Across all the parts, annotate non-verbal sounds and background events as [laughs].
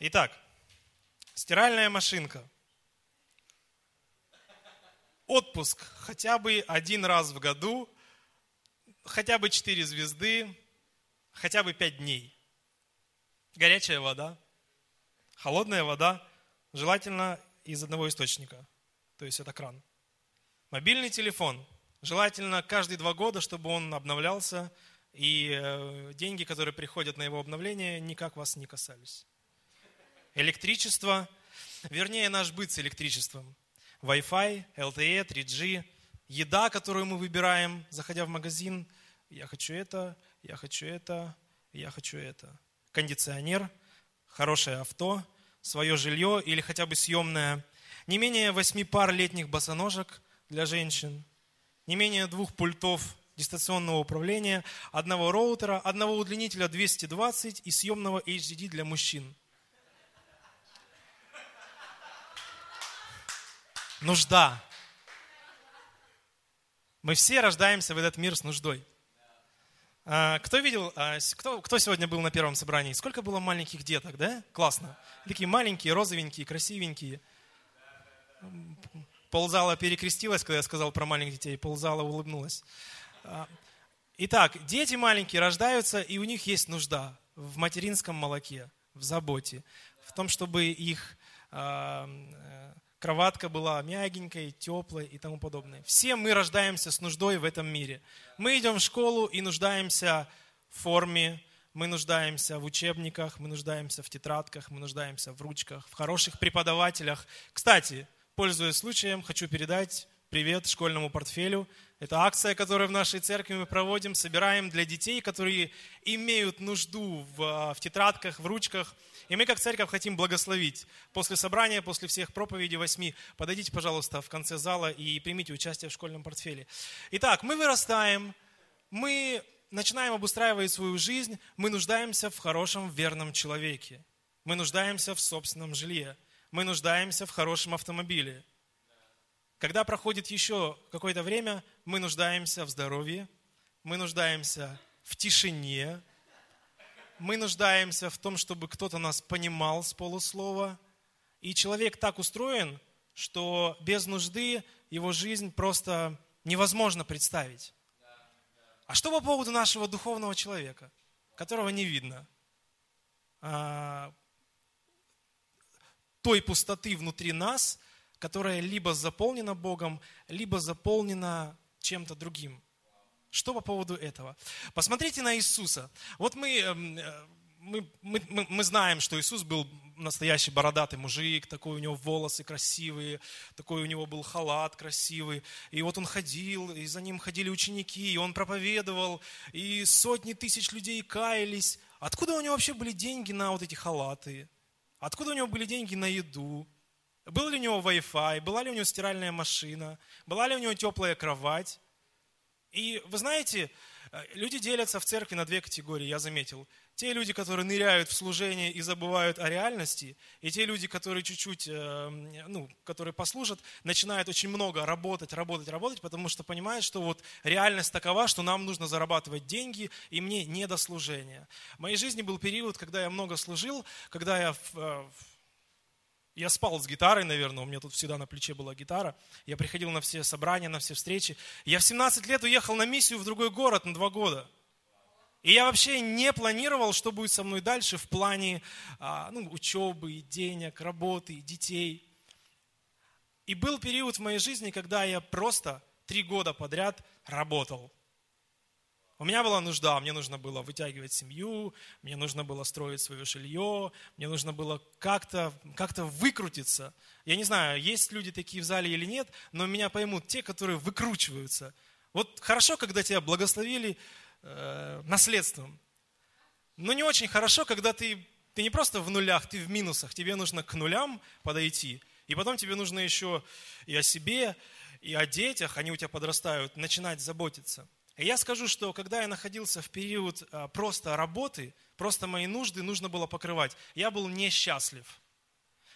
Итак, стиральная машинка. Отпуск хотя бы один раз в году, хотя бы четыре звезды, хотя бы пять дней. Горячая вода, холодная вода, желательно из одного источника, то есть это кран. Мобильный телефон, желательно каждые два года, чтобы он обновлялся, и э, деньги, которые приходят на его обновление, никак вас не касались. Электричество, вернее наш быт с электричеством. Wi-Fi, LTE, 3G, еда, которую мы выбираем, заходя в магазин. Я хочу это, я хочу это, я хочу это. Кондиционер, хорошее авто, свое жилье или хотя бы съемное. Не менее восьми пар летних босоножек для женщин. Не менее двух пультов дистанционного управления, одного роутера, одного удлинителя 220 и съемного HDD для мужчин. Нужда. Мы все рождаемся в этот мир с нуждой. А, кто видел, а, кто, кто сегодня был на первом собрании? Сколько было маленьких деток, да? Классно. Такие маленькие, розовенькие, красивенькие. Ползала перекрестилась, когда я сказал про маленьких детей, ползала улыбнулась. А, итак, дети маленькие рождаются, и у них есть нужда в материнском молоке, в заботе, в том, чтобы их кроватка была мягенькой, теплой и тому подобное. Все мы рождаемся с нуждой в этом мире. Мы идем в школу и нуждаемся в форме, мы нуждаемся в учебниках, мы нуждаемся в тетрадках, мы нуждаемся в ручках, в хороших преподавателях. Кстати, пользуясь случаем, хочу передать привет школьному портфелю. Это акция, которую в нашей церкви мы проводим, собираем для детей, которые имеют нужду в, а, в тетрадках, в ручках. И мы как церковь хотим благословить. После собрания, после всех проповедей восьми, подойдите, пожалуйста, в конце зала и примите участие в школьном портфеле. Итак, мы вырастаем, мы начинаем обустраивать свою жизнь, мы нуждаемся в хорошем, верном человеке. Мы нуждаемся в собственном жилье. Мы нуждаемся в хорошем автомобиле. Когда проходит еще какое-то время, мы нуждаемся в здоровье, мы нуждаемся в тишине, мы нуждаемся в том, чтобы кто-то нас понимал с полуслова. И человек так устроен, что без нужды его жизнь просто невозможно представить. А что по поводу нашего духовного человека, которого не видно? А, той пустоты внутри нас, которая либо заполнена Богом, либо заполнена чем-то другим. Что по поводу этого? Посмотрите на Иисуса. Вот мы, эм, э, мы, мы, мы знаем, что Иисус был настоящий бородатый мужик, такой у него волосы красивые, такой у него был халат красивый. И вот он ходил, и за ним ходили ученики, и он проповедовал, и сотни тысяч людей каялись. Откуда у него вообще были деньги на вот эти халаты? Откуда у него были деньги на еду? Был ли у него Wi-Fi? Была ли у него стиральная машина? Была ли у него теплая кровать? И вы знаете, э, люди делятся в церкви на две категории, я заметил. Те люди, которые ныряют в служение и забывают о реальности, и те люди, которые чуть-чуть, э, ну, которые послужат, начинают очень много работать, работать, работать, потому что понимают, что вот реальность такова, что нам нужно зарабатывать деньги, и мне не до служения. В моей жизни был период, когда я много служил, когда я э, я спал с гитарой, наверное, у меня тут всегда на плече была гитара. Я приходил на все собрания, на все встречи. Я в 17 лет уехал на миссию в другой город на два года. И я вообще не планировал, что будет со мной дальше в плане а, ну, учебы, денег, работы, детей. И был период в моей жизни, когда я просто три года подряд работал. У меня была нужда, мне нужно было вытягивать семью, мне нужно было строить свое жилье, мне нужно было как-то как выкрутиться. Я не знаю, есть люди такие в зале или нет, но меня поймут те, которые выкручиваются. Вот хорошо, когда тебя благословили э, наследством, но не очень хорошо, когда ты, ты не просто в нулях, ты в минусах, тебе нужно к нулям подойти, и потом тебе нужно еще и о себе, и о детях, они у тебя подрастают, начинать заботиться – и я скажу, что когда я находился в период а, просто работы, просто мои нужды нужно было покрывать, я был несчастлив.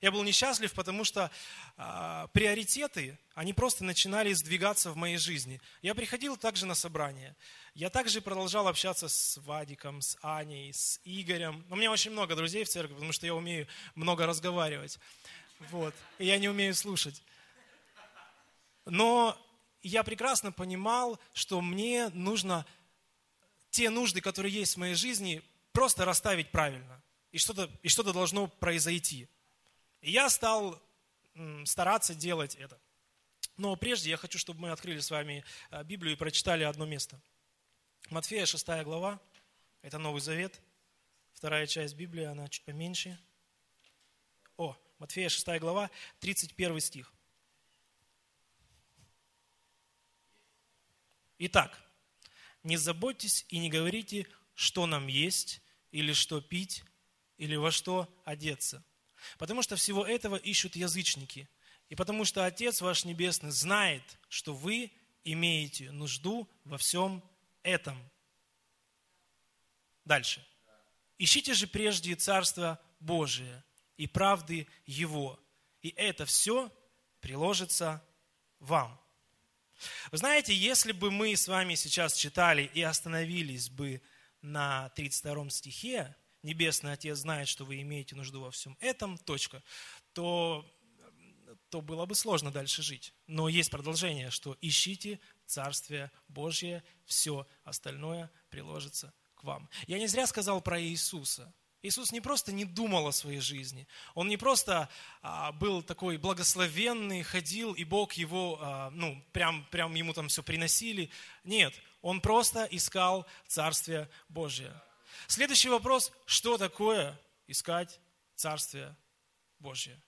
Я был несчастлив, потому что а, приоритеты, они просто начинали сдвигаться в моей жизни. Я приходил также на собрание. Я также продолжал общаться с Вадиком, с Аней, с Игорем. У меня очень много друзей в церкви, потому что я умею много разговаривать. Вот. И я не умею слушать. Но я прекрасно понимал, что мне нужно те нужды, которые есть в моей жизни, просто расставить правильно. И что-то и что должно произойти. И я стал стараться делать это. Но прежде я хочу, чтобы мы открыли с вами э, Библию и прочитали одно место. Матфея 6 глава, это Новый Завет, вторая часть Библии, она чуть поменьше. О, Матфея 6 глава, 31 стих. Итак, не заботьтесь и не говорите, что нам есть, или что пить, или во что одеться – Потому что всего этого ищут язычники. И потому что Отец ваш Небесный знает, что вы имеете нужду во всем этом. Дальше. Ищите же прежде Царство Божие и правды Его, и это все приложится вам. Вы знаете, если бы мы с вами сейчас читали и остановились бы на 32 стихе, Небесный Отец знает, что вы имеете нужду во всем этом, точка, то, то было бы сложно дальше жить. Но есть продолжение, что ищите Царствие Божье, все остальное приложится к вам. Я не зря сказал про Иисуса. Иисус не просто не думал о своей жизни, Он не просто а, был такой благословенный, ходил, и Бог его, а, ну, прям, прям ему там все приносили. Нет, Он просто искал Царствие Божие. Следующий вопрос, что такое искать Царствие Божье?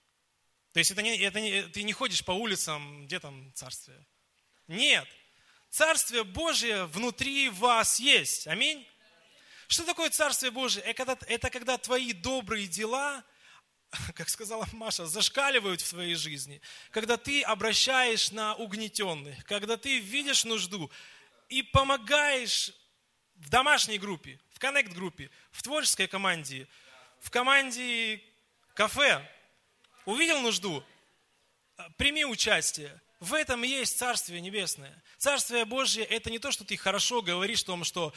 То есть это не, это не, ты не ходишь по улицам, где там Царствие? Нет. Царствие Божье внутри вас есть. Аминь. Что такое Царствие Божие? Это это когда твои добрые дела, [laughs] как сказала Маша, зашкаливают в твоей жизни. Когда ты обращаешь на угнетенных, когда ты видишь нужду и помогаешь в домашней группе, в коннект-группе, в творческой команде, в команде кафе. Увидел нужду? Прими участие. В этом есть Царствие Небесное. Царствие Божье – это не то, что ты хорошо говоришь о том, что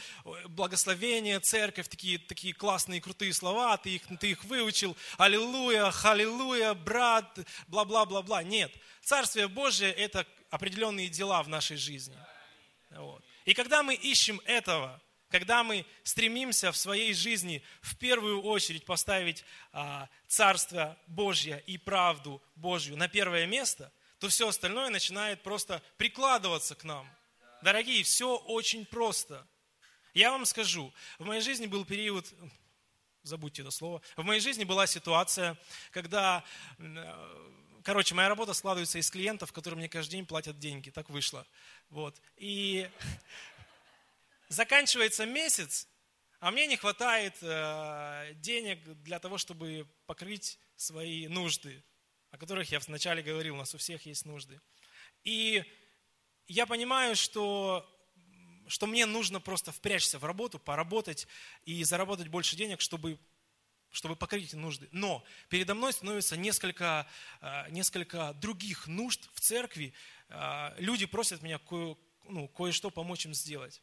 благословение, церковь, такие, такие классные, крутые слова, ты их, ты их выучил, аллилуйя, халилуя, брат, бла-бла-бла-бла. Нет. Царствие Божье – это определенные дела в нашей жизни. Вот. И когда мы ищем этого, когда мы стремимся в своей жизни в первую очередь поставить а, Царство Божье и правду Божью на первое место, то все остальное начинает просто прикладываться к нам. Дорогие, все очень просто. Я вам скажу, в моей жизни был период, забудьте это слово, в моей жизни была ситуация, когда, короче, моя работа складывается из клиентов, которые мне каждый день платят деньги, так вышло. Вот. И заканчивается месяц, а мне не хватает э, денег для того, чтобы покрыть свои нужды, о которых я вначале говорил, у нас у всех есть нужды. И я понимаю, что, что мне нужно просто впрячься в работу, поработать и заработать больше денег, чтобы, чтобы покрыть эти нужды. Но передо мной становится несколько, э, несколько других нужд в церкви. Э, люди просят меня кое, ну, кое-что помочь им сделать.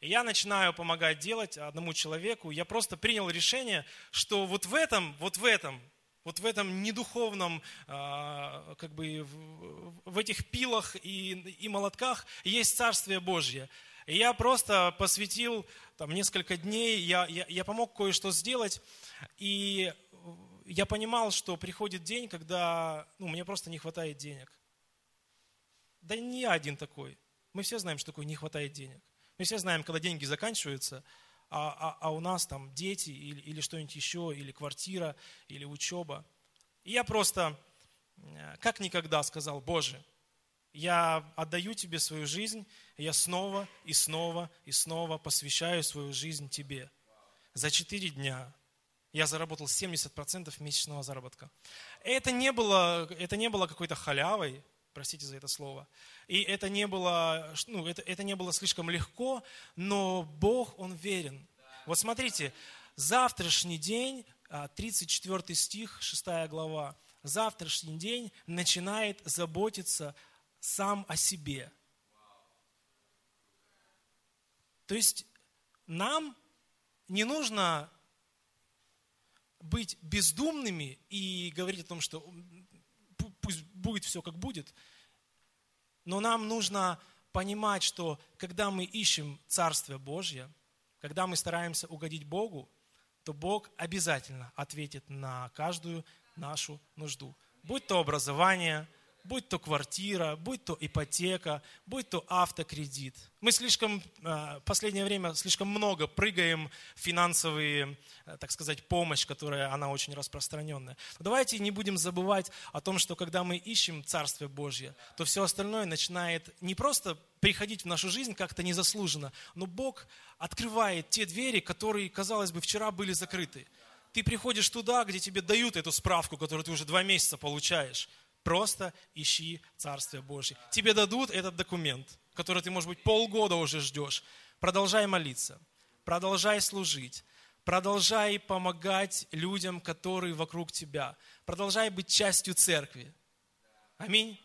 Я начинаю помогать делать одному человеку. Я просто принял решение, что вот в этом, вот в этом, вот в этом недуховном, а, как бы в этих пилах и, и молотках есть Царствие Божье. И я просто посвятил там несколько дней, я, я, я помог кое-что сделать, и я понимал, что приходит день, когда ну, мне просто не хватает денег. Да не я один такой. Мы все знаем, что такое не хватает денег. Мы все знаем, когда деньги заканчиваются, а, а, а у нас там дети или, или что-нибудь еще, или квартира, или учеба. И я просто, как никогда, сказал, Боже, я отдаю Тебе свою жизнь, я снова и снова и снова посвящаю свою жизнь Тебе. За четыре дня я заработал 70% месячного заработка. Это не было, это не было какой-то халявой, простите за это слово. И это не было, ну, это, это не было слишком легко, но Бог, Он верен. Вот смотрите, завтрашний день, 34 а, стих, 6 глава, завтрашний день начинает заботиться сам о себе. То есть нам не нужно быть бездумными и говорить о том, что будет все как будет. Но нам нужно понимать, что когда мы ищем Царствие Божье, когда мы стараемся угодить Богу, то Бог обязательно ответит на каждую нашу нужду. Будь то образование – будь то квартира, будь то ипотека, будь то автокредит. Мы слишком, в э, последнее время слишком много прыгаем в финансовые, э, так сказать, помощь, которая, она очень распространенная. Но давайте не будем забывать о том, что когда мы ищем Царствие Божье, то все остальное начинает не просто приходить в нашу жизнь как-то незаслуженно, но Бог открывает те двери, которые, казалось бы, вчера были закрыты. Ты приходишь туда, где тебе дают эту справку, которую ты уже два месяца получаешь. Просто ищи Царствие Божье. Тебе дадут этот документ, который ты, может быть, полгода уже ждешь. Продолжай молиться, продолжай служить, продолжай помогать людям, которые вокруг тебя. Продолжай быть частью церкви. Аминь.